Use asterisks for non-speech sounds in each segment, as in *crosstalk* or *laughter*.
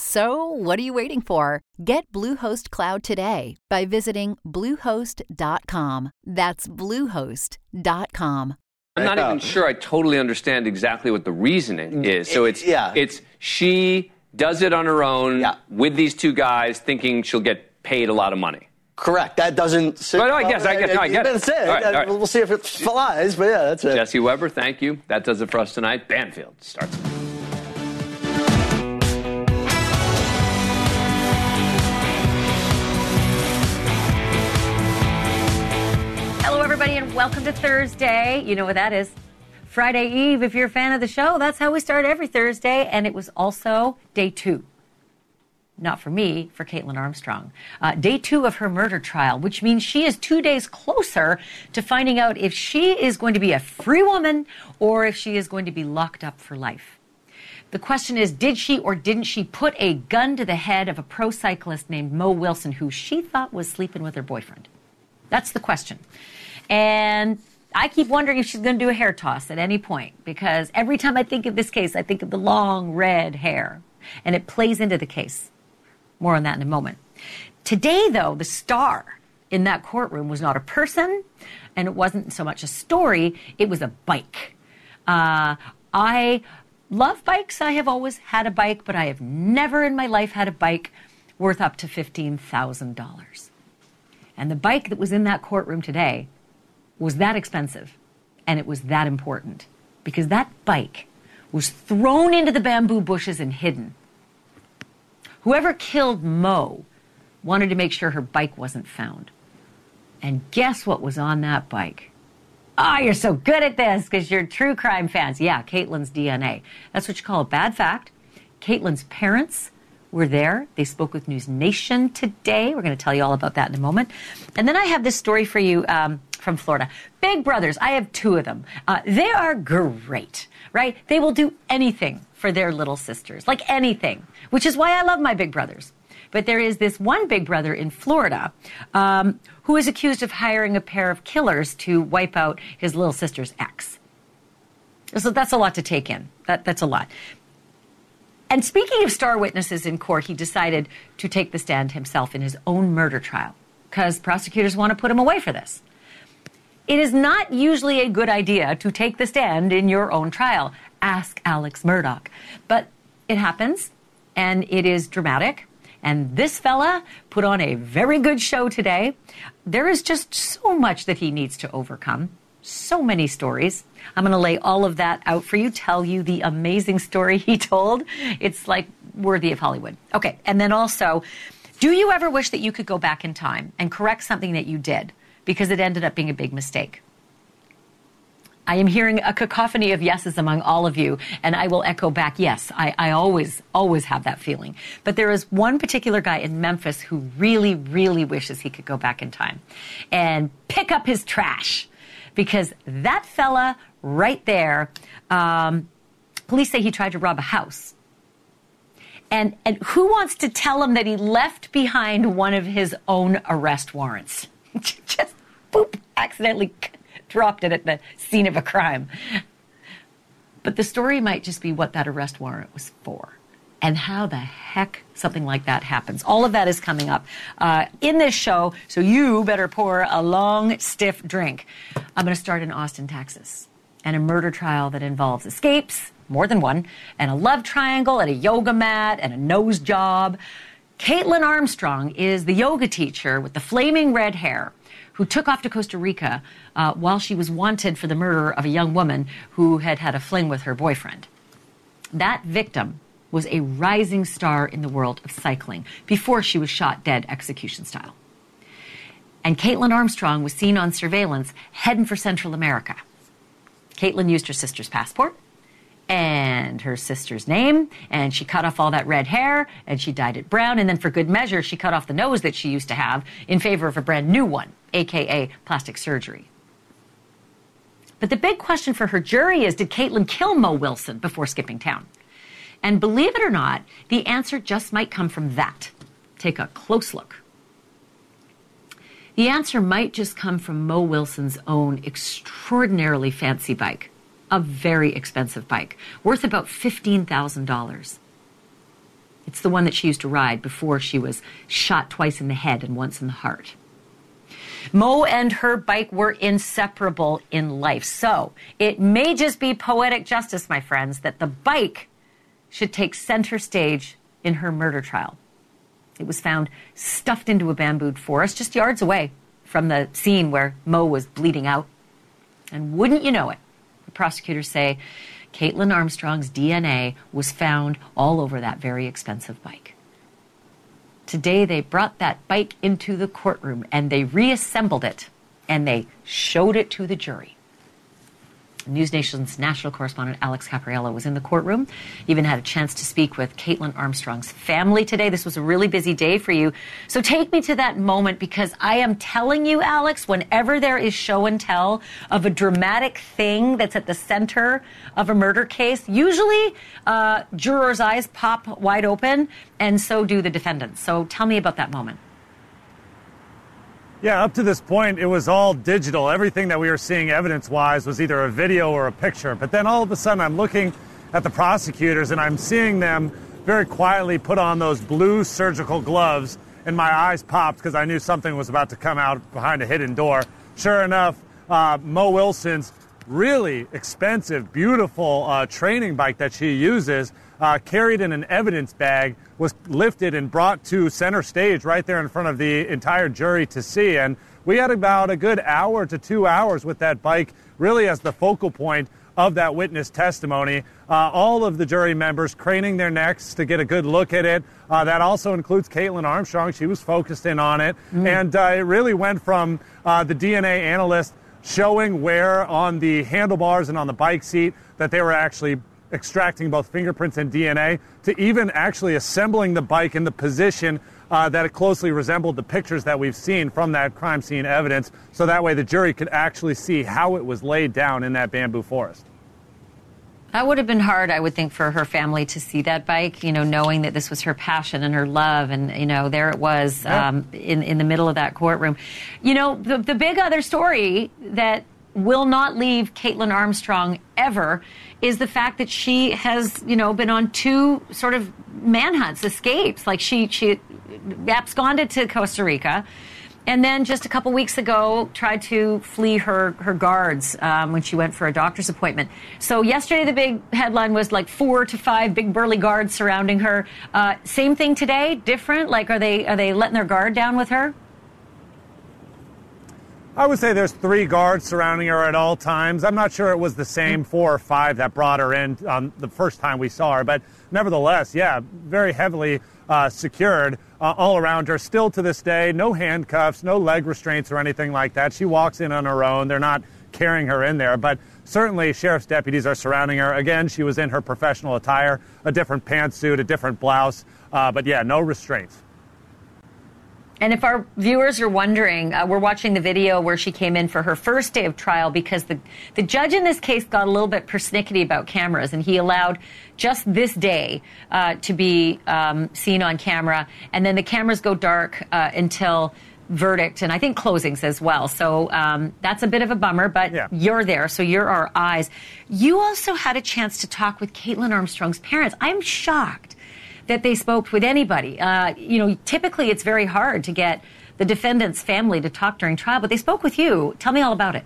So, what are you waiting for? Get Bluehost Cloud today by visiting Bluehost.com. That's Bluehost.com. I'm not even sure I totally understand exactly what the reasoning mm. is. So it's yeah. it's she does it on her own Yeah. with these two guys, thinking she'll get paid a lot of money. Correct. That doesn't. Sit, Well, no, I guess- I guess- no, I get it. That's it. All right, all right. We'll see if it flies, but yeah, that's it. Jesse Weber, thank you. That does it for us tonight. Banfield starts. Everybody, and welcome to Thursday. You know what that is. Friday Eve, if you're a fan of the show, that's how we start every Thursday. And it was also day two. Not for me, for Kaitlin Armstrong. Uh, day two of her murder trial, which means she is two days closer to finding out if she is going to be a free woman or if she is going to be locked up for life. The question is Did she or didn't she put a gun to the head of a pro cyclist named Mo Wilson, who she thought was sleeping with her boyfriend? That's the question. And I keep wondering if she's going to do a hair toss at any point because every time I think of this case, I think of the long red hair and it plays into the case. More on that in a moment. Today, though, the star in that courtroom was not a person and it wasn't so much a story, it was a bike. Uh, I love bikes. I have always had a bike, but I have never in my life had a bike worth up to $15,000. And the bike that was in that courtroom today was that expensive and it was that important because that bike was thrown into the bamboo bushes and hidden. Whoever killed Mo wanted to make sure her bike wasn't found. And guess what was on that bike? Ah, you're so good at this because you're true crime fans. Yeah, Kaitlin's DNA. That's what you call a bad fact. Kaitlin's parents were there. They spoke with News Nation today. We're going to tell you all about that in a moment. And then I have this story for you um, from Florida. Big Brothers. I have two of them. Uh, they are great, right? They will do anything for their little sisters, like anything, which is why I love my Big Brothers. But there is this one big brother in Florida um, who is accused of hiring a pair of killers to wipe out his little sister's ex. So that's a lot to take in. That, that's a lot. And speaking of star witnesses in court, he decided to take the stand himself in his own murder trial because prosecutors want to put him away for this. It is not usually a good idea to take the stand in your own trial. Ask Alex Murdaugh. But it happens, and it is dramatic. And this fella put on a very good show today. There is just so much that he needs to overcome. So many stories. I'm going to lay all of that out for you, tell you the amazing story he told. It's like worthy of Hollywood. Okay. And then also, do you ever wish that you could go back in time and correct something that you did because it ended up being a big mistake? I am hearing a cacophony of yeses among all of you, and I will echo back, yes, I, I, always, always have that feeling. But there is one particular guy in Memphis who really, really wishes he could go back in time and pick up his trash because that fella right there, um, police say he tried to rob a house. And, and who wants to tell him that he left behind one of his own arrest warrants? *laughs* Just boop, accidentally *laughs* dropped it at the scene of a crime. But the story might just be what that arrest warrant was for and how the heck something like that happens. All of that is coming up uh, in this show, so you better pour a long, stiff drink. I'm going to start in Austin, Texas, and a murder trial that involves escapes, more than one, and a love triangle, and a yoga mat, and a nose job. Kaitlin Armstrong is the yoga teacher with the flaming red hair who took off to Costa Rica uh, while she was wanted for the murder of a young woman who had had a fling with her boyfriend. That victim was a rising star in the world of cycling before she was shot dead execution style. And Kaitlin Armstrong was seen on surveillance heading for Central America. Kaitlin used her sister's passport and her sister's name, and she cut off all that red hair and she dyed it brown. And then, for good measure, she cut off the nose that she used to have in favor of a brand new one, aka plastic surgery. But the big question for her jury is did Kaitlin kill Mo Wilson before skipping town? And believe it or not, the answer just might come from that. Take a close look. The answer might just come from Mo Wilson's own extraordinarily fancy bike, a very expensive bike, worth about $15,000. It's the one that she used to ride before she was shot twice in the head and once in the heart. Mo and her bike were inseparable in life. So it may just be poetic justice, my friends, that the bike should take center stage in her murder trial. It was found stuffed into a bamboo forest just yards away from the scene where Mo was bleeding out. And wouldn't you know it, the prosecutors say Kaitlin Armstrong's DNA was found all over that very expensive bike. Today they brought that bike into the courtroom and they reassembled it and they showed it to the jury. News Nation's national correspondent Alex Caprariello was in the courtroom. Even had a chance to speak with Kaitlin Armstrong's family today. This was a really busy day for you. So take me to that moment because I am telling you, Alex, whenever there is show and tell of a dramatic thing that's at the center of a murder case, usually uh, jurors' eyes pop wide open, and so do the defendants. So tell me about that moment. Yeah, up to this point, it was all digital. Everything that we were seeing evidence wise was either a video or a picture. But then all of a sudden, I'm looking at the prosecutors and I'm seeing them very quietly put on those blue surgical gloves, and my eyes popped because I knew something was about to come out behind a hidden door. Sure enough, uh, Mo Wilson's really expensive, beautiful uh, training bike that she uses uh, carried in an evidence bag, was lifted and brought to center stage right there in front of the entire jury to see. And we had about a good hour to two hours with that bike really as the focal point of that witness testimony. Uh, all of the jury members craning their necks to get a good look at it. Uh, that also includes Kaitlin Armstrong. She was focused in on it. Mm. And uh, it really went from uh, the DNA analyst showing where on the handlebars and on the bike seat that they were actually extracting both fingerprints and DNA to even actually assembling the bike in the position uh, that it closely resembled the pictures that we've seen from that crime scene evidence, so that way the jury could actually see how it was laid down in that bamboo forest. That would have been hard, I would think, for her family to see that bike, you know, knowing that this was her passion and her love. And, you know, there it was yeah. um, in, in the middle of that courtroom. You know, the, the big other story that will not leave Kaitlin Armstrong ever is the fact that she has, you know, been on two sort of manhunts, escapes. Like she she absconded to Costa Rica, and then just a couple weeks ago tried to flee her her guards um, when she went for a doctor's appointment. So yesterday the big headline was like four to five big burly guards surrounding her. Uh, same thing today, different. Like are they are they letting their guard down with her? I would say there's three guards surrounding her at all times. I'm not sure it was the same four or five that brought her in um, the first time we saw her, but nevertheless, yeah, very heavily uh, secured uh, all around her. Still to this day, no handcuffs, no leg restraints or anything like that. She walks in on her own. They're not carrying her in there, but certainly sheriff's deputies are surrounding her. Again, she was in her professional attire, a different pantsuit, a different blouse, uh, but yeah, no restraints. And if our viewers are wondering, uh, we're watching the video where she came in for her first day of trial because the, the judge in this case got a little bit persnickety about cameras and he allowed just this day uh, to be um, seen on camera. And then the cameras go dark uh, until verdict and I think closings as well. So um, that's a bit of a bummer, but yeah. you're there, so you're our eyes. You also had a chance to talk with Kaitlin Armstrong's parents. I'm shocked that they spoke with anybody. Uh, you know, typically it's very hard to get the defendant's family to talk during trial, but they spoke with you. Tell me all about it.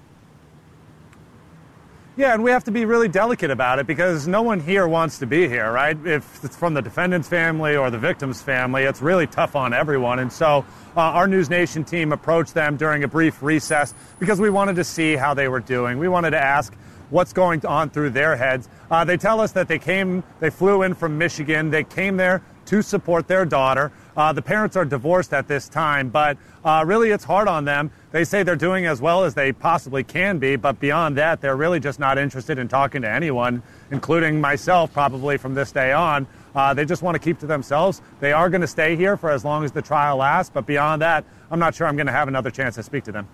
Yeah, and we have to be really delicate about it because no one here wants to be here, right? If it's from the defendant's family or the victim's family, it's really tough on everyone. And so uh, our News Nation team approached them during a brief recess because we wanted to see how they were doing. We wanted to ask what's going on through their heads. Uh, they tell us that they came, they flew in from Michigan. They came there to support their daughter. Uh, the parents are divorced at this time, but uh, really it's hard on them. They say they're doing as well as they possibly can be, but beyond that, they're really just not interested in talking to anyone, including myself, probably from this day on. Uh, they just want to keep to themselves. They are going to stay here for as long as the trial lasts, but beyond that, I'm not sure I'm going to have another chance to speak to them.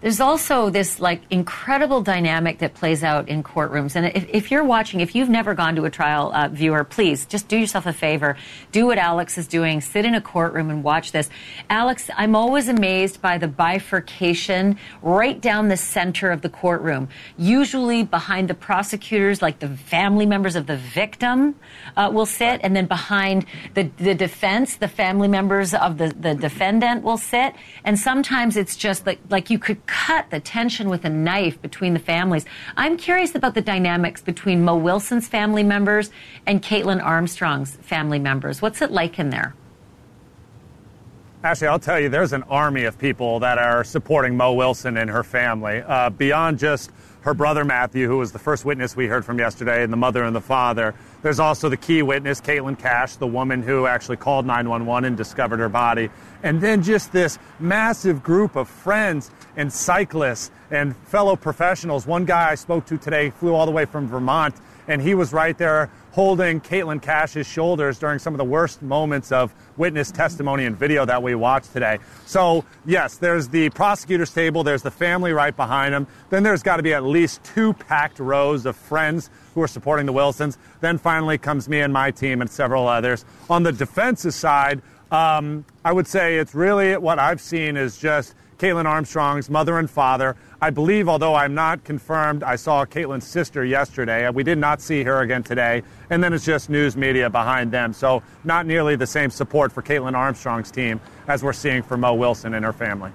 There's also this like incredible dynamic that plays out in courtrooms. And if, if you're watching, if you've never gone to a trial, uh, viewer, please just do yourself a favor. Do what Alex is doing. Sit in a courtroom and watch this. Alex, I'm always amazed by the bifurcation right down the center of the courtroom. Usually behind the prosecutors, like the family members of the victim uh, will sit, and then behind the, the defense, the family members of the, the defendant will sit. And sometimes it's just like, like you could cut the tension with a knife between the families. I'm curious about the dynamics between Mo Wilson's family members and Kaitlin Armstrong's family members. What's it like in there? Actually, I'll tell you, there's an army of people that are supporting Mo Wilson and her family. Uh, beyond just her brother Matthew, who was the first witness we heard from yesterday, and the mother and the father. There's also the key witness, Caitlin Cash, the woman who actually called 911 and discovered her body. And then just this massive group of friends and cyclists and fellow professionals. One guy I spoke to today flew all the way from Vermont, and he was right there holding Caitlin Cash's shoulders during some of the worst moments of witness testimony and video that we watched today. So, yes, there's the prosecutor's table, there's the family right behind him. Then there's got to be at least two packed rows of friends who are supporting the Wilsons. Then finally comes me and my team and several others. On the defense's side, um, I would say it's really what I've seen is just Kaitlin Armstrong's mother and father. I believe, although I'm not confirmed, I saw Kaitlin's sister yesterday. We did not see her again today. And then it's just news media behind them. So not nearly the same support for Kaitlin Armstrong's team as we're seeing for Mo Wilson and her family.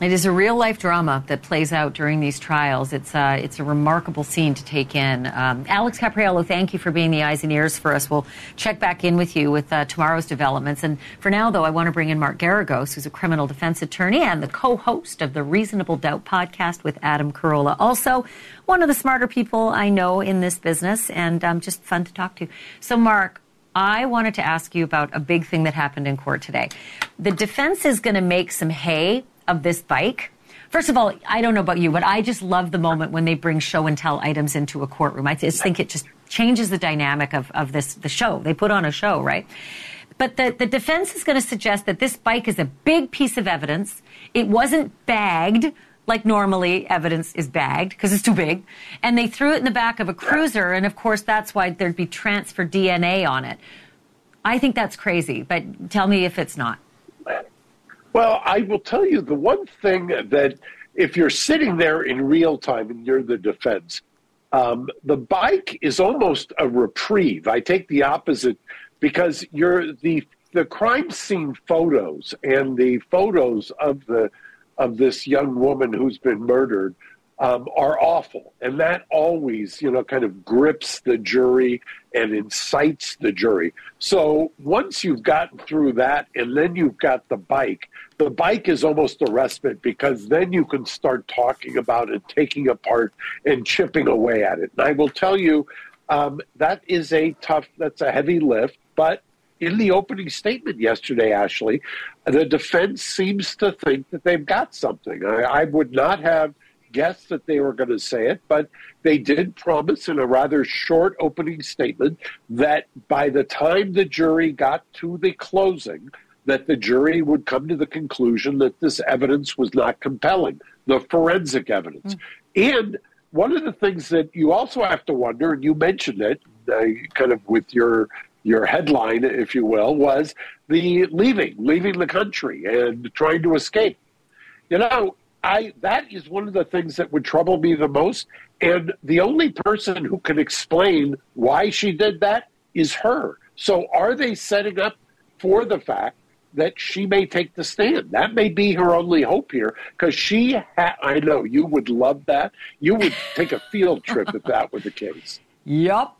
It is a real life drama that plays out during these trials. It's, uh, it's a remarkable scene to take in. Um, Alex Caprariello, thank you for being the eyes and ears for us. We'll check back in with you with uh, tomorrow's developments. And for now, though, I want to bring in Mark Geragos, who's a criminal defense attorney and the co host of the Reasonable Doubt podcast with Adam Carolla. Also, one of the smarter people I know in this business and um, just fun to talk to. So, Mark, I wanted to ask you about a big thing that happened in court today. The defense is going to make some hay of this bike. First of all, I don't know about you, but I just love the moment when they bring show and tell items into a courtroom. I just think it just changes the dynamic of, of this the show. They put on a show, right? But the, the defense is going to suggest that this bike is a big piece of evidence. It wasn't bagged like normally evidence is bagged because it's too big. And they threw it in the back of a cruiser. And of course, that's why there'd be transfer DNA on it. I think that's crazy, but tell me if it's not. Well, I will tell you the one thing that if you're sitting there in real time and you're the defense, um, the bike is almost a reprieve. I take the opposite because you're the the crime scene photos and the photos of the of this young woman who's been murdered um, are awful. And that always, you know, kind of grips the jury and incites the jury. So once you've gotten through that and then you've got the bike, the bike is almost a respite because then you can start talking about it, taking apart and chipping away at it. And I will tell you, um, that is a tough, that's a heavy lift, but in the opening statement yesterday, Ashleigh, the defense seems to think that they've got something. I, I would not have – guessed that they were going to say it, but they did promise in a rather short opening statement that by the time the jury got to the closing, that the jury would come to the conclusion that this evidence was not compelling, the forensic evidence. Mm. And one of the things that you also have to wonder, and you mentioned it, uh, kind of with your your headline, if you will, was the leaving, leaving the country and trying to escape. You know, I that is one of the things that would trouble me the most. And the only person who can explain why she did that is her. So are they setting up for the fact that she may take the stand? That may be her only hope here because she, ha- I know you would love that. You would take a field trip if that were the case. Yup.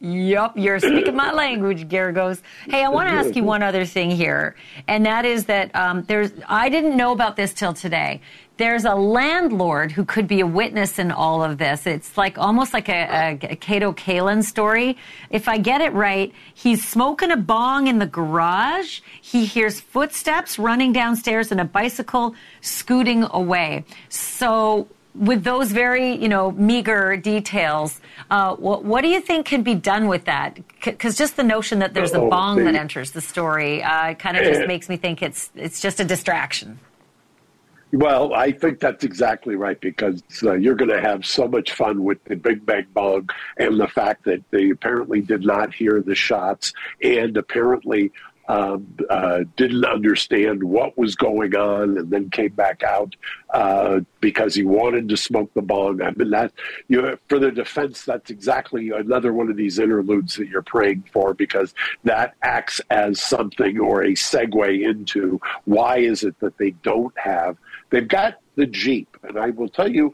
Yup, you're speaking my language, Geragos. Hey, I want to ask you one other thing here, and that is that um, there's I didn't know about this till today. There's a landlord who could be a witness in all of this. It's like almost like a, a, a Kato Kaelin story. If I get it right, he's smoking a bong in the garage. He hears footsteps running downstairs and a bicycle scooting away. So with those very, you know, meager details, uh, what, what, do you think can be done with that? Because just the notion that there's a oh, bong that enters the story uh, kind of just makes me think it's it's just a distraction. Well, I think that's exactly right because uh, you're going to have so much fun with the Big Bang Bug and the fact that they apparently did not hear the shots and apparently um, uh, didn't understand what was going on and then came back out uh, because he wanted to smoke the bong. I mean, that you know, for the defense, that's exactly another one of these interludes that you're praying for because that acts as something or a segue into why is it that they don't have They've got the Jeep, and I will tell you,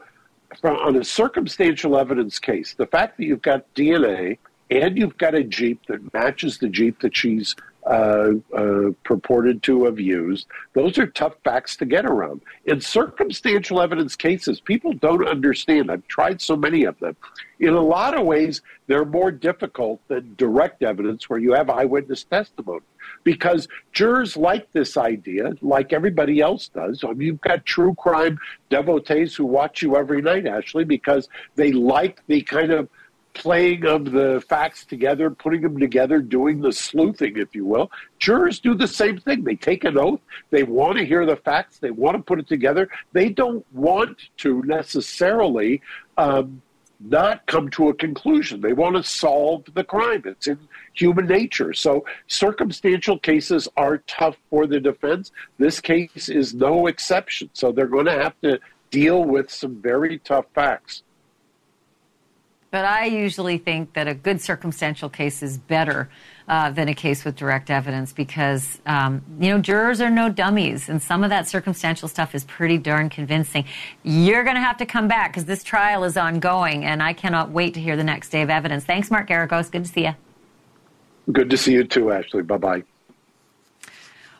from, on a circumstantial evidence case, the fact that you've got DNA and you've got a Jeep that matches the Jeep that she's uh, uh, purported to have used. Those are tough facts to get around. In circumstantial evidence cases, people don't understand. I've tried so many of them. In a lot of ways, they're more difficult than direct evidence where you have eyewitness testimony because jurors like this idea, like everybody else does. I mean, you've got true crime devotees who watch you every night, Ashleigh, because they like the kind of playing of the facts together, putting them together, doing the sleuthing, if you will. Jurors do the same thing. They take an oath. They want to hear the facts. They want to put it together. They don't want to necessarily um, not come to a conclusion. They want to solve the crime. It's in human nature. So circumstantial cases are tough for the defense. This case is no exception. So they're going to have to deal with some very tough facts. But I usually think that a good circumstantial case is better uh, than a case with direct evidence because, um, you know, jurors are no dummies, and some of that circumstantial stuff is pretty darn convincing. You're going to have to come back because this trial is ongoing, and I cannot wait to hear the next day of evidence. Thanks, Mark Geragos. Good to see you. Good to see you too, Ashleigh. Bye bye.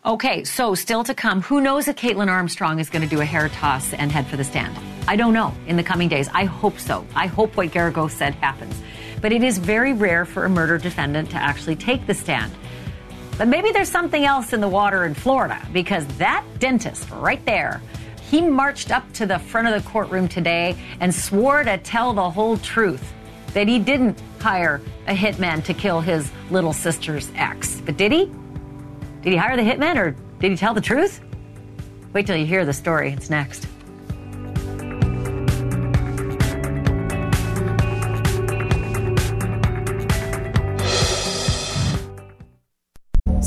Okay, so still to come, who knows if Kaitlin Armstrong is going to do a hair toss and head for the stand? I don't know in the coming days. I hope so. I hope what Geragos said happens. But it is very rare for a murder defendant to actually take the stand. But maybe there's something else in the water in Florida because that dentist right there, he marched up to the front of the courtroom today and swore to tell the whole truth that he didn't hire a hitman to kill his little sister's ex. But did he? Did he hire the hitman or did he tell the truth? Wait till you hear the story. It's next.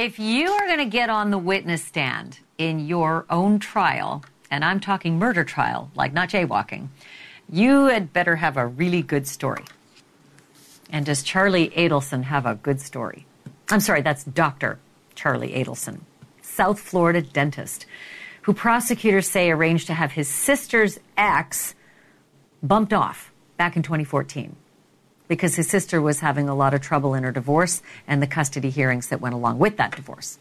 If you are going to get on the witness stand in your own trial, and I'm talking murder trial, like not jaywalking, you had better have a really good story. And does Charlie Adelson have a good story? I'm sorry, that's Dr. Charlie Adelson, South Florida dentist, who prosecutors say arranged to have his sister's ex bumped off back in 2014 because his sister was having a lot of trouble in her divorce and the custody hearings that went along with that divorce.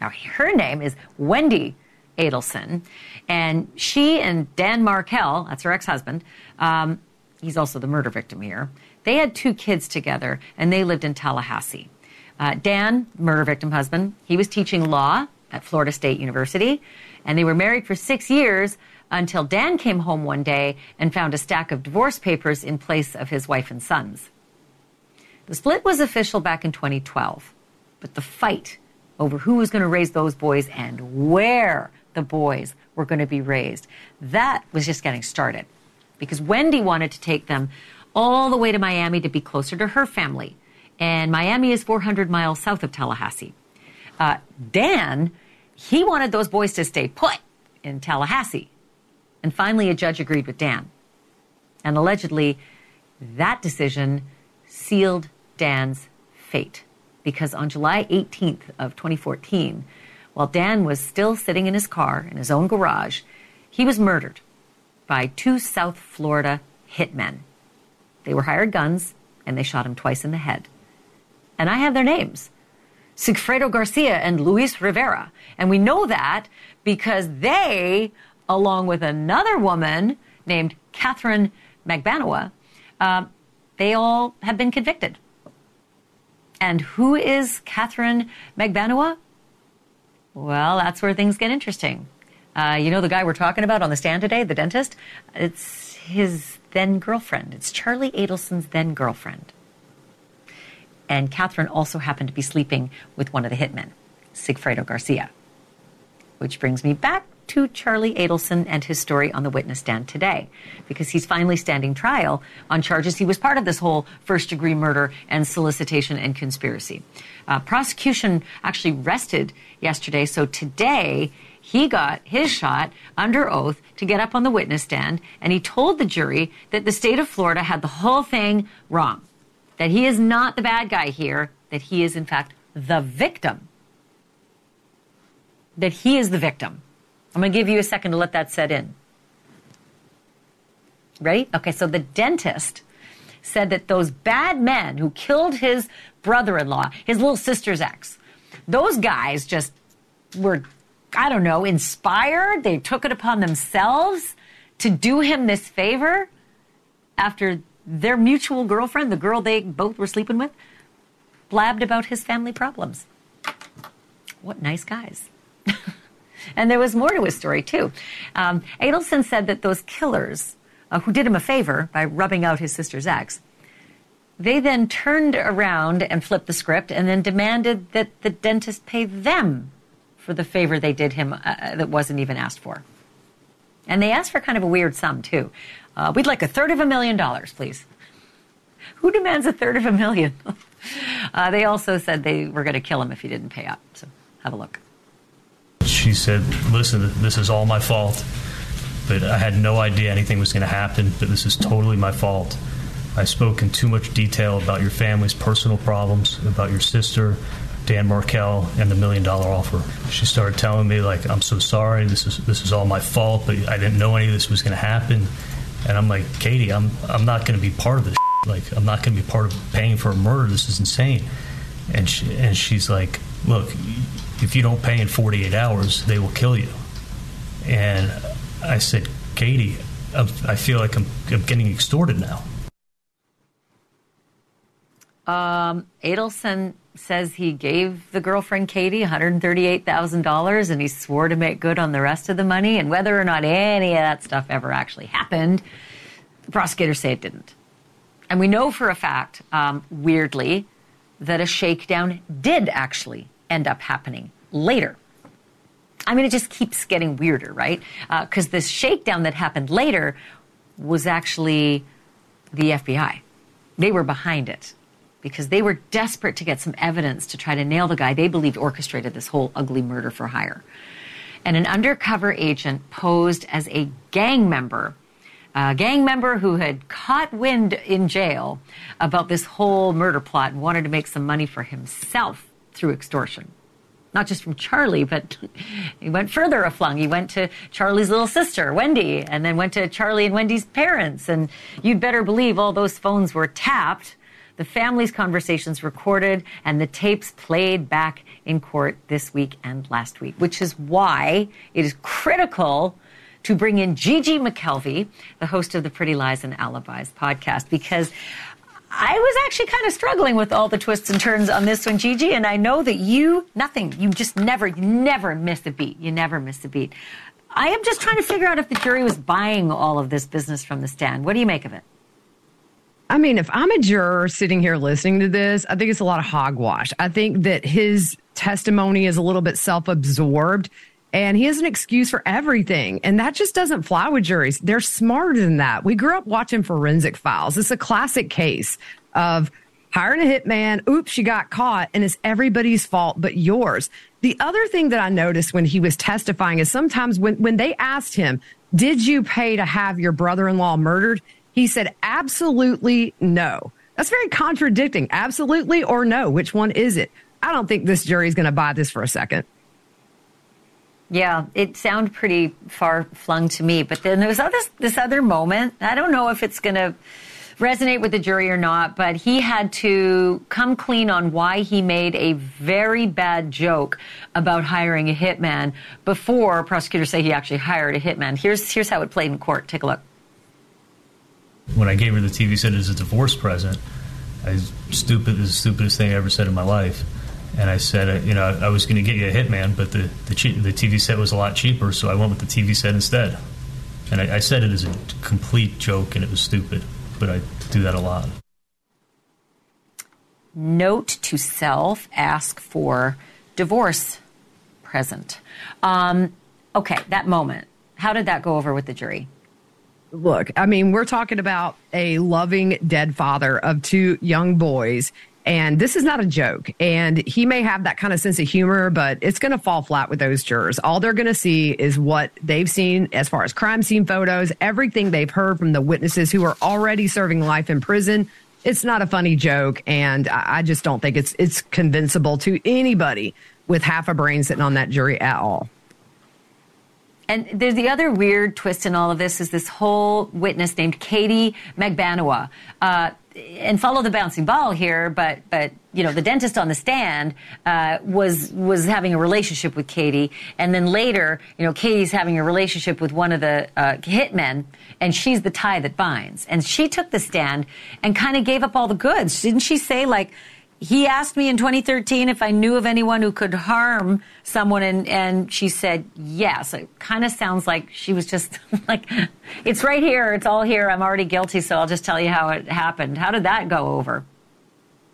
Now, her name is Wendy Adelson, and she and Dan Markel, that's her ex husband, um, he's also the murder victim here, they had two kids together and they lived in Tallahassee. Uh, Dan, murder victim husband, he was teaching law at Florida State University, and they were married for six years until Dan came home one day and found a stack of divorce papers in place of his wife and sons. The split was official back in 2012, but the fight over who was going to raise those boys and where the boys were going to be raised, that was just getting started because Wendy wanted to take them all the way to Miami to be closer to her family. And Miami is 400 miles south of Tallahassee. Uh, Dan, he wanted those boys to stay put in Tallahassee. And finally, a judge agreed with Dan. And allegedly, that decision sealed Dan's fate because on July 18th of 2014, while Dan was still sitting in his car in his own garage, he was murdered by two South Florida hitmen. They were hired guns and they shot him twice in the head. And I have their names. Sigfredo Garcia and Luis Rivera. And we know that because they, along with another woman named Katherine Magbanua, uh, they all have been convicted. And who is Katherine Magbanua? Well, that's where things get interesting. Uh, you know the guy we're talking about on the stand today, the dentist? It's his then girlfriend. It's Charlie Adelson's then girlfriend. And Katherine also happened to be sleeping with one of the hitmen, Sigfredo Garcia. Which brings me back to Charlie Adelson and his story on the witness stand today, because he's finally standing trial on charges he was part of this whole first degree murder and solicitation and conspiracy. Uh, prosecution actually rested yesterday, so today he got his shot under oath to get up on the witness stand, and he told the jury that the state of Florida had the whole thing wrong, that he is not the bad guy here, that he is in fact the victim. That he is the victim. I'm going to give you a second to let that set in. Ready? Okay, so the dentist said that those bad men who killed his brother in law, his little sister's ex, those guys just were, I don't know, inspired. They took it upon themselves to do him this favor after their mutual girlfriend, the girl they both were sleeping with, blabbed about his family problems. What nice guys. *laughs* And there was more to his story, too. Um, Adelson said that those killers, uh, who did him a favor by rubbing out his sister's ex, they then turned around and flipped the script and then demanded that the dentist pay them for the favor they did him uh, that wasn't even asked for. And they asked for kind of a weird sum, too. Uh, we'd like a third of a million dollars, please. Who demands a third of a million? *laughs* uh, they also said they were going to kill him if he didn't pay up. So have a look. She said, Listen, this is all my fault, but I had no idea anything was going to happen, but this is totally my fault. I spoke in too much detail about your family's personal problems, about your sister, Dan Markel and the million dollar offer. She started telling me like, "I'm so sorry. This is this is all my fault, but I didn't know any of this was going to happen." And I'm like, "Katie, I'm I'm not going to be part of this. Like, I'm not going to be part of paying for a murder. This is insane." And she and she's like, "Look, if you don't pay in 48 hours, they will kill you." And I said, "Katie, I, I feel like I'm, I'm getting extorted now." Um, Adelson says he gave the girlfriend Katie $138,000 and he swore to make good on the rest of the money. And whether or not any of that stuff ever actually happened, the prosecutors say it didn't. And we know for a fact, um, weirdly, that a shakedown did actually end up happening later. I mean, it just keeps getting weirder, right? Because uh, this shakedown that happened later was actually the FBI. They were behind it because they were desperate to get some evidence to try to nail the guy they believed orchestrated this whole ugly murder for hire. And an undercover agent posed as a gang member, a gang member who had caught wind in jail about this whole murder plot and wanted to make some money for himself through extortion. Not just from Charlie, but *laughs* he went further aflung. He went to Charlie's little sister, Wendy, and then went to Charlie and Wendy's parents. And you'd better believe all those phones were tapped the family's conversations recorded and the tapes played back in court this week and last week, which is why it is critical to bring in Gigi McKelvey, the host of the Pretty Lies and Alibis podcast, because I was actually kind of struggling with all the twists and turns on this one, Gigi, and I know that you, nothing, you just never, you never miss a beat. You never miss a beat. I am just trying to figure out if the jury was buying all of this business from the stand. What do you make of it? I mean, if I'm a juror sitting here listening to this, I think it's a lot of hogwash. I think that his testimony is a little bit self absorbed and he has an excuse for everything. And that just doesn't fly with juries. They're smarter than that. We grew up watching forensic files. It's a classic case of hiring a hitman. Oops, she got caught, and it's everybody's fault but yours. The other thing that I noticed when he was testifying is sometimes when, when they asked him, Did you pay to have your brother in law murdered? He said, Absolutely no. That's very contradicting. Absolutely or no. Which one is it? I don't think this jury's going to buy this for a second. Yeah, it sounded pretty far flung to me. But then there was this, this other moment. I don't know if it's going to resonate with the jury or not, but he had to come clean on why he made a very bad joke about hiring a hitman before prosecutors say he actually hired a hitman. Here's here's how it played in court. Take a look. When I gave her the TV set as a divorce present, I was stupid, the stupidest thing I ever said in my life. And I said, uh, you know, I was going to get you a hitman, but the the, the TV set was a lot cheaper, so I went with the TV set instead. And I, I said it as a complete joke, and it was stupid but I do that a lot. Note to self ask for divorce present. Um, okay, that moment. How did that go over with the jury? Look, I mean, we're talking about a loving dead father of two young boys and this is not a joke. And he may have that kind of sense of humor, but it's going to fall flat with those jurors. All they're going to see is what they've seen as far as crime scene photos, everything they've heard from the witnesses who are already serving life in prison. It's not a funny joke, and I just don't think it's it's convincible to anybody with half a brain sitting on that jury at all. And there's the other weird twist in all of this is this whole witness named Katie Magbanua. Uh, and follow the bouncing ball here, but but you know the dentist on the stand uh, was was having a relationship with Katie, and then later you know Katie's having a relationship with one of the uh, hitmen, and she's the tie that binds. And she took the stand and kind of gave up all the goods, didn't she? Say like he asked me in 2013 if I knew of anyone who could harm someone, and, and she said yes. It kind of sounds like she was just *laughs* like, it's right here, it's all here, I'm already guilty, so I'll just tell you how it happened. How did that go over?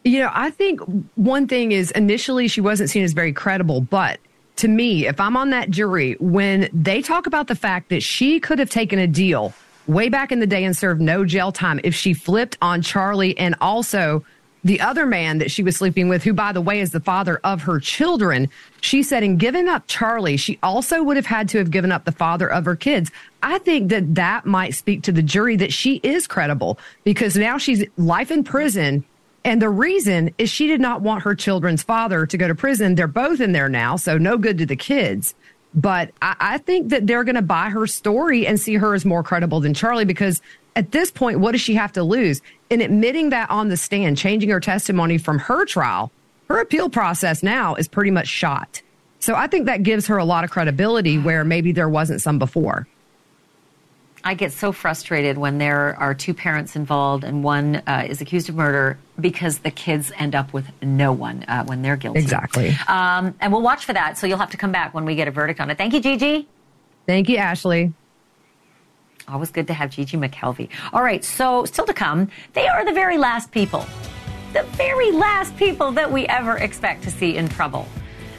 You know, I think one thing is initially she wasn't seen as very credible, but to me, if I'm on that jury, when they talk about the fact that she could have taken a deal way back in the day and served no jail time if she flipped on Charlie and also the other man that she was sleeping with, who, by the way, is the father of her children, she said in giving up Charlie, she also would have had to have given up the father of her kids. I think that that might speak to the jury that she is credible because now she's life in prison. And the reason is she did not want her children's father to go to prison. They're both in there now, so no good to the kids. But I, I think that they're going to buy her story and see her as more credible than Charlie because at this point, what does she have to lose? In admitting that on the stand, changing her testimony from her trial, her appeal process now is pretty much shot. So I think that gives her a lot of credibility where maybe there wasn't some before. I get so frustrated when there are two parents involved and one uh, is accused of murder because the kids end up with no one uh, when they're guilty. Exactly. Um, and we'll watch for that. So you'll have to come back when we get a verdict on it. Thank you, Gigi. Thank you, Ashleigh. Always good to have Gigi McKelvey. All right, so still to come, they are the very last people, the very last people that we ever expect to see in trouble.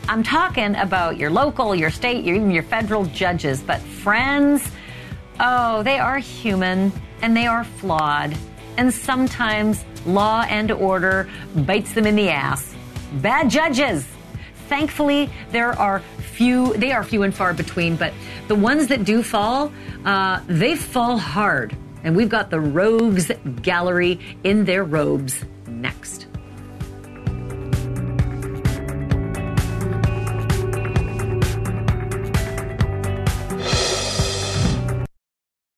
I'm talking about your local, your state, your, even your federal judges, but friends, oh, they are human and they are flawed. And sometimes law and order bites them in the ass. Bad judges. Thankfully, there are few, they are few and far between, but the ones that do fall, uh, they fall hard. And we've got the Rogues Gallery in their robes next.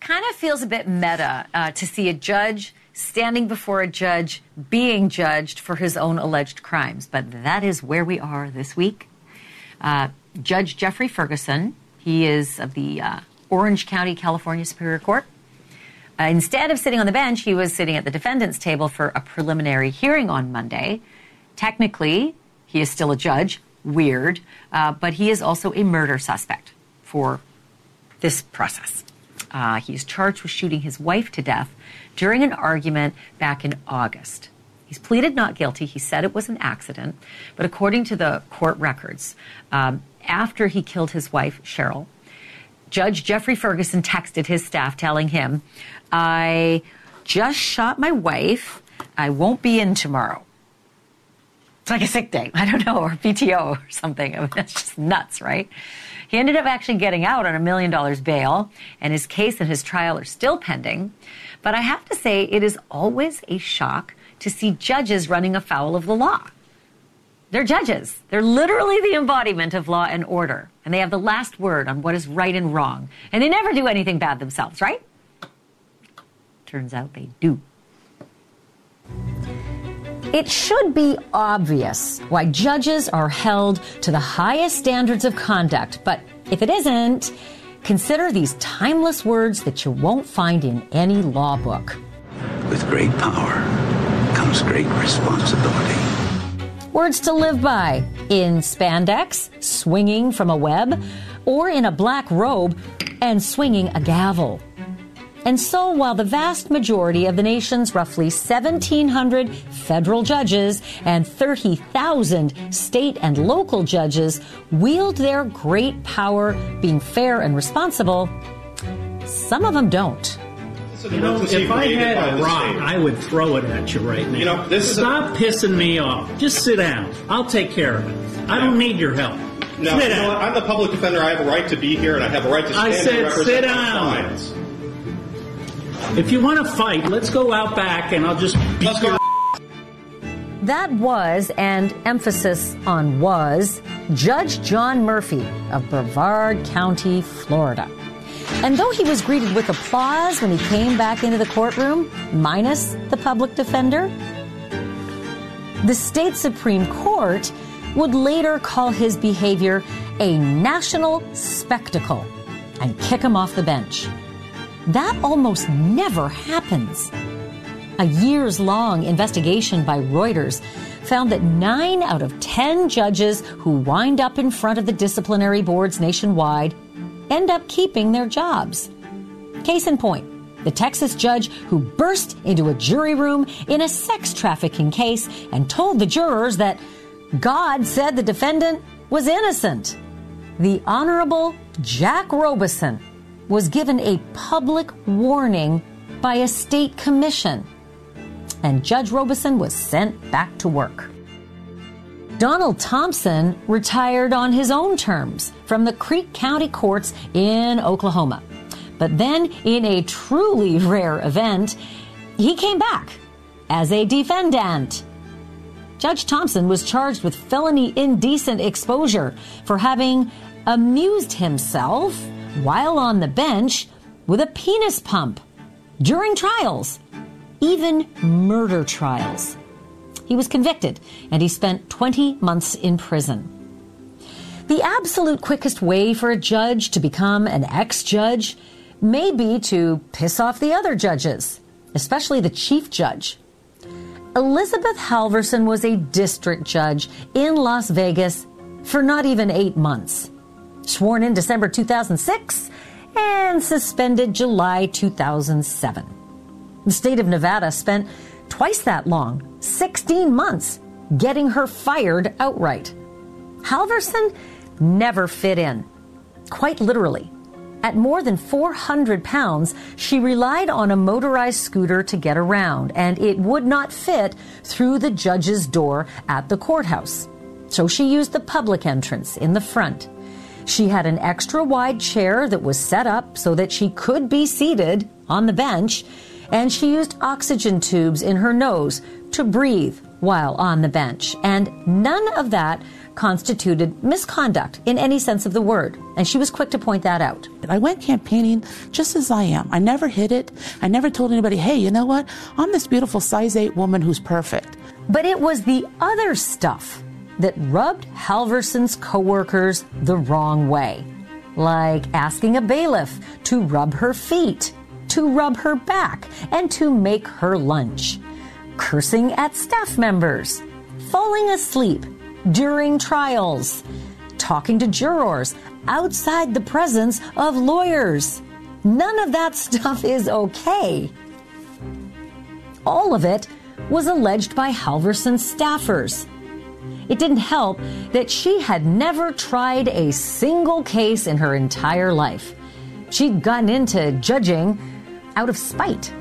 kind of feels a bit meta uh, to see a judge standing before a judge being judged for his own alleged crimes. But that is where we are this week. Uh, judge Jeffrey Ferguson, he is of the uh, Orange County, California Superior Court, Uh, instead of sitting on the bench, he was sitting at the defendant's table for a preliminary hearing on Monday. Technically, he is still a judge. Weird. Uh, but he is also a murder suspect for this process. Uh, he's charged with shooting his wife to death during an argument back in August. He's pleaded not guilty. He said it was an accident. But according to the court records, um, after he killed his wife, Sheryl, Judge Jeffrey Ferguson texted his staff telling him, I just shot my wife. I won't be in tomorrow. It's like a sick day. *laughs* I don't know, or PTO or something. I *laughs* mean, it's just nuts, right? He ended up actually getting out on a million dollars bail, and his case and his trial are still pending. But I have to say, it is always a shock to see judges running afoul of the law. They're judges. They're literally the embodiment of law and order. And they have the last word on what is right and wrong. And they never do anything bad themselves, right? Turns out they do. It should be obvious why judges are held to the highest standards of conduct, but if it isn't, consider these timeless words that you won't find in any law book. With great power comes great responsibility. Words to live by in spandex, swinging from a web, or in a black robe and swinging a gavel. And so, while the vast majority of the nation's roughly 1,700 federal judges and 30,000 state and local judges wield their great power being fair and responsible, some of them don't. You know, if I had a rock, I would throw it at you right now. You know, this Stop pissing me off. Just sit down. I'll take care of it. I don't need your help. No, sit you know down. what? I'm the public defender. I have a right to be here, and I have a right to stand I and said represent sit my down. Clients. If you want to fight, let's go out back and I'll just beat your That was, and emphasis on was, Judge John Murphy of Brevard County, Florida. And though he was greeted with applause when he came back into the courtroom, minus the public defender, the state Supreme Court would later call his behavior a national spectacle and kick him off the bench. That almost never happens. A years long investigation by Reuters found that nine out of 10 judges who wind up in front of the disciplinary boards nationwide end up keeping their jobs. Case in point, the Texas judge who burst into a jury room in a sex trafficking case and told the jurors that God said the defendant was innocent. The Honorable Jack Robison was given a public warning by a state commission, and Judge Robison was sent back to work. Donald Thompson retired on his own terms from the Creek County courts in Oklahoma. But then, in a truly *laughs* rare event, he came back as a defendant. Judge Thompson was charged with felony indecent exposure for having amused himself while on the bench with a penis pump during trials, even murder trials. He was convicted and he spent 20 months in prison. The absolute quickest way for a judge to become an ex judge may be to piss off the other judges, especially the chief judge. Elizabeth Halverson was a district judge in Las Vegas for not even eight months. Sworn in December 2006 and suspended July 2007. The state of Nevada spent twice that long, 16 months, getting her fired outright. Halverson never fit in, quite literally. At more than 400 pounds, she relied on a motorized scooter to get around, and it would not fit through the judge's door at the courthouse. So she used the public entrance in the front. She had an extra wide chair that was set up so that she could be seated on the bench, and she used oxygen tubes in her nose to breathe while on the bench. And none of that constituted misconduct in any sense of the word. And she was quick to point that out. I went campaigning just as I am. I never hid it. I never told anybody, hey, you know what? I'm this beautiful size 8 woman who's perfect. But it was the other stuff that rubbed Halverson's coworkers the wrong way, like asking a bailiff to rub her feet to rub her back and to make her lunch, cursing at staff members, falling asleep during trials, talking to jurors outside the presence of lawyers. None of that *laughs* stuff is okay. All of it was alleged by Halverson's staffers. It didn't help that she had never tried a single case in her entire life. She'd gotten into judging out of spite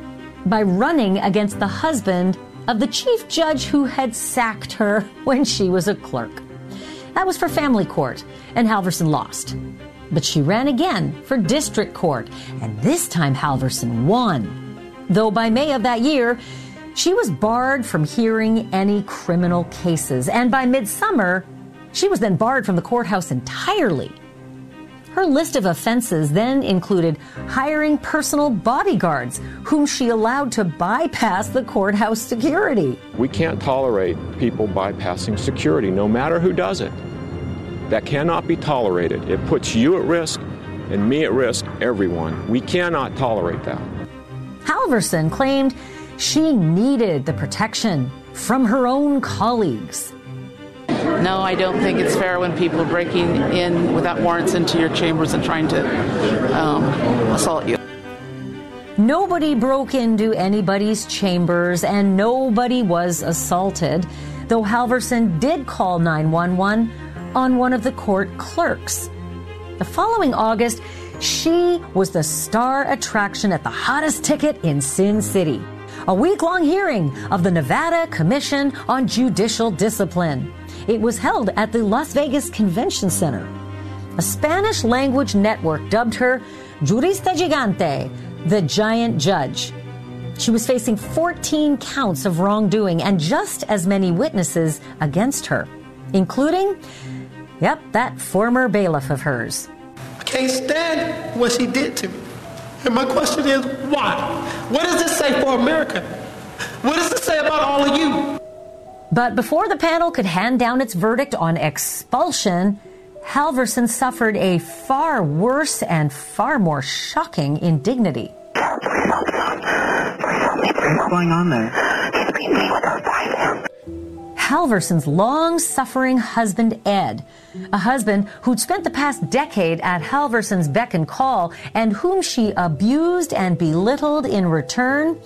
by running against the husband of the chief judge who had sacked her *laughs* when she was a clerk. That was for family court, and Halverson lost. But she ran again for district court, and this time Halverson won. Though by May of that year, she was barred from hearing any criminal cases, and by midsummer, she was then barred from the courthouse entirely. Her list of offenses then included hiring personal bodyguards, whom she allowed to bypass the courthouse security. We can't tolerate people bypassing security, no matter who does it. That cannot be tolerated. It puts you at risk and me at risk, everyone. We cannot tolerate that. Halverson claimed she needed the protection from her own colleagues. No, I don't think it's fair when people are breaking in without warrants into your chambers and trying to um, assault you. Nobody broke into anybody's chambers and nobody was assaulted, though Halverson did call 911 on one of the court clerks. The following August, she was the star attraction at the hottest ticket in Sin City a week long hearing of the Nevada Commission on Judicial Discipline. It was held at the Las Vegas Convention Center. A Spanish language network dubbed her Jurista Gigante, the giant judge. She was facing 14 counts of wrongdoing and just as many witnesses against her, including, yep, that former bailiff of hers. I can't stand what she did to me. And my question is, why? What does this say for America? What does this say about all of you? But before the panel could hand down its verdict on expulsion, Halverson suffered a far worse and far more shocking indignity. What's going on there? Halverson's long suffering husband, Ed, a husband who'd spent the past decade at Halverson's beck and call and whom she abused and belittled in return.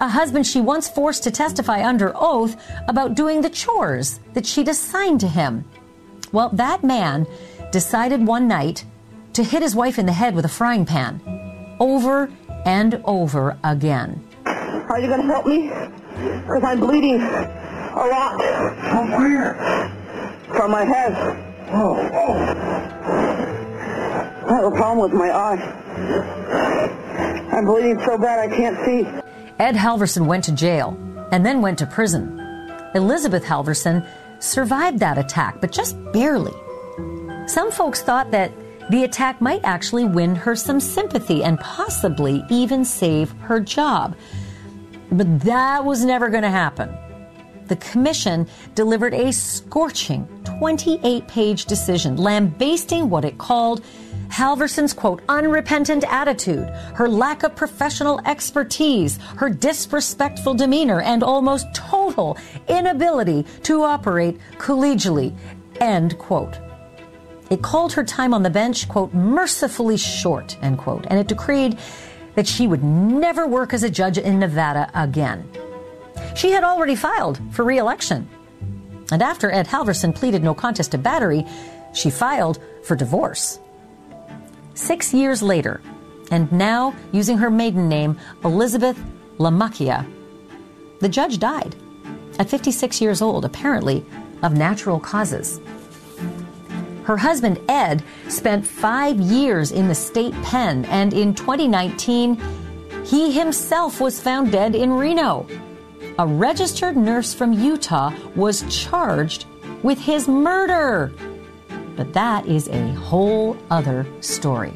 A husband she once forced to testify under oath about doing the chores that she'd assigned to him. Well, that man decided one night to hit his wife in the head with a frying pan over and over again. Are you going to help me? Because I'm bleeding a lot. From where? From my head. Oh, oh. I have a problem with my eye. I'm bleeding so bad I can't see. Ed Halverson went to jail and then went to prison. Elizabeth Halverson survived that attack, but just barely. Some folks thought that the attack might actually win her some sympathy and possibly even save her job. But that was never going to happen the Commission delivered a scorching 28 page decision lambasting what it called Halverson's quote, unrepentant attitude, her lack of professional expertise, her disrespectful demeanor, and almost total inability to operate collegially, end quote. It called her time on the bench, quote, mercifully short, end quote, and it decreed that she would never work as a judge in Nevada again. She had already filed for reelection. And after Ed Halverson pleaded no contest to battery, she filed for divorce. Six years later, and now using her maiden name, Elizabeth Lamacchia, the judge died at 56 years old, apparently of natural causes. Her husband, Ed, spent five years in the state pen, and in 2019, he himself was found dead in Reno a registered nurse from Utah was charged with his murder. But that is a whole other story.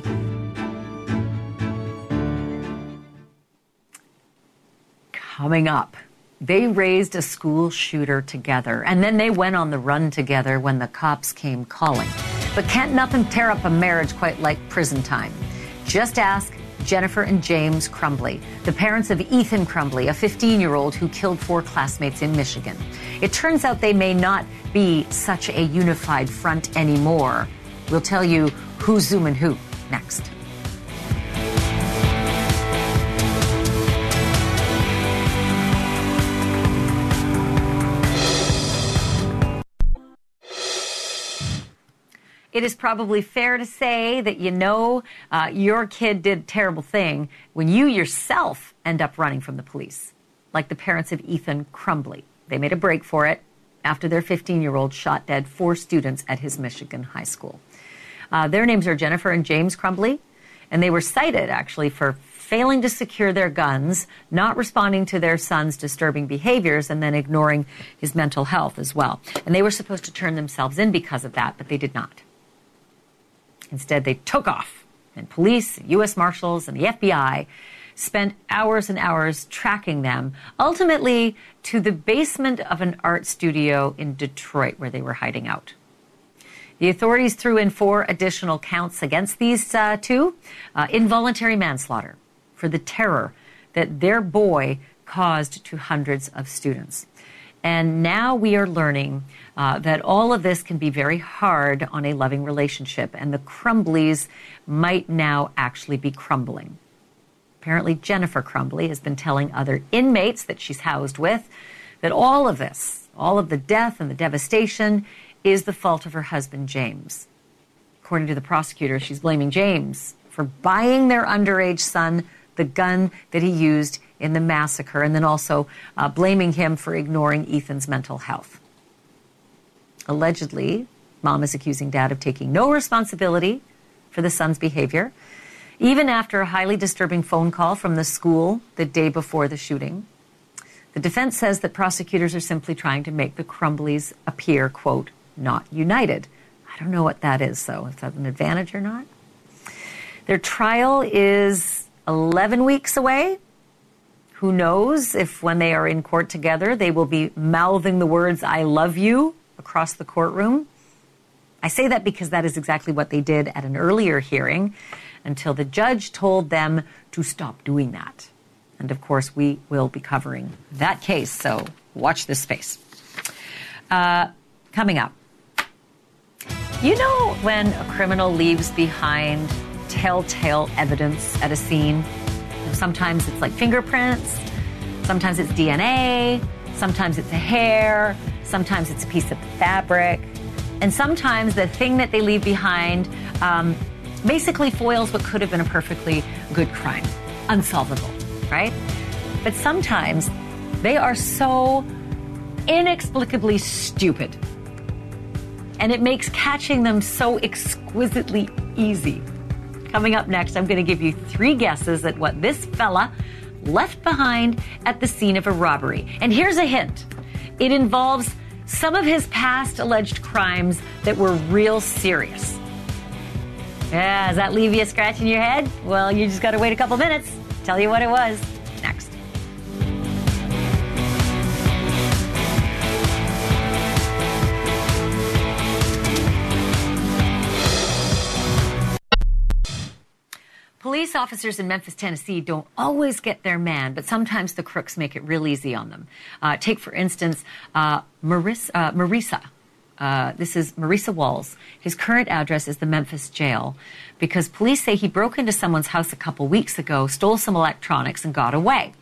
Coming up, they raised a school shooter together, and then they went on the run together when the cops came calling. But can't nothing tear up a marriage quite like prison time? Just ask Jennifer and James Crumbley, the parents of Ethan Crumbley, a 15 year old who killed four classmates in Michigan. It turns out they may not be such a unified front anymore. We'll tell you who's zooming who next. It is probably fair to say that you know uh, your kid did a terrible thing when you yourself end up running from the police, like the parents of Ethan Crumbley. They made a break for it after their 15 year old shot dead four students at his Michigan high school. Uh, their names are Jennifer and James Crumbley, and they were cited actually for failing to secure their guns, not responding to their son's disturbing behaviors, and then ignoring his mental health as well. And they were supposed to turn themselves in because of that, but they did not. Instead, they took off, and police, U.S. Marshals, and the FBI spent hours and hours tracking them, ultimately to the basement of an art studio in Detroit where they were hiding out. The authorities threw in four additional counts against these uh, two uh, involuntary manslaughter for the terror that their boy caused to hundreds of students. And now we are learning uh, that all of this can be very hard on a loving relationship, and the Crumbleys might now actually be crumbling. Apparently, Jennifer Crumbley has been telling other inmates that she's housed with that all of this, all of the death and the devastation, is the fault of her husband, James. According to the prosecutor, she's blaming James for buying their underage son the gun that he used in the massacre, and then also uh, blaming him for ignoring Ethan's mental health. Allegedly, mom is accusing dad of taking no responsibility for the son's behavior, even after a highly disturbing phone call from the school the day before the shooting. The defense says that prosecutors are simply trying to make the Crumbleys appear, quote, not united. I don't know what that is, though, if that's an advantage or not. Their trial is 11 weeks away. Who knows if when they are in court together, they will be mouthing the words, I love you across the courtroom. I say that because that is exactly what they did at an earlier hearing until the judge told them to stop doing that. And of course, we will be covering that case, so watch this space. Uh, coming up, you know when a criminal leaves behind telltale evidence at a scene? Sometimes it's like fingerprints, sometimes it's DNA, sometimes it's a hair, sometimes it's a piece of fabric, and sometimes the thing that they leave behind um, basically foils what could have been a perfectly good crime, unsolvable, right? But sometimes they are so inexplicably stupid. And it makes catching them so exquisitely easy. Coming up next, I'm going to give you three guesses at what this fella left behind at the scene of a robbery. And here's a hint it involves some of his past alleged crimes that were real serious. Yeah, does that leave you scratching your head? Well, you just got to wait a couple minutes. Tell you what it was Police officers in Memphis, Tennessee don't always get their man, but sometimes the crooks make it real easy on them. Uh, take, for instance, uh, Marissa. Uh. Uh, this is Marisa Walls. His current address is the Memphis jail because police say he broke into someone's house a couple weeks ago, stole some electronics, and got away.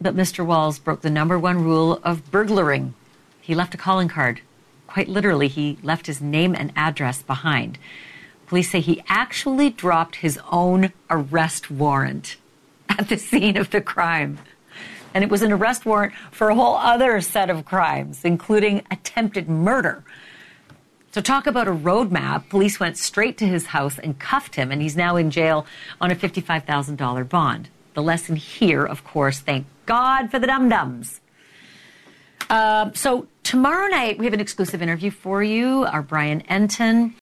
But Mr. Walls broke the number one rule of burglaring. He left a calling card. Quite literally, he left his name and address behind. Police say he actually dropped his own arrest warrant at the scene of the crime. And it was an arrest warrant for a whole other set of crimes, including attempted murder. So, talk about a roadmap. Police went straight to his house and cuffed him, and he's now in jail on a $55,000 bond. The lesson here, of course, thank God for the dum dums. Uh, so, tomorrow night, we have an exclusive interview for you. Our Brian Entin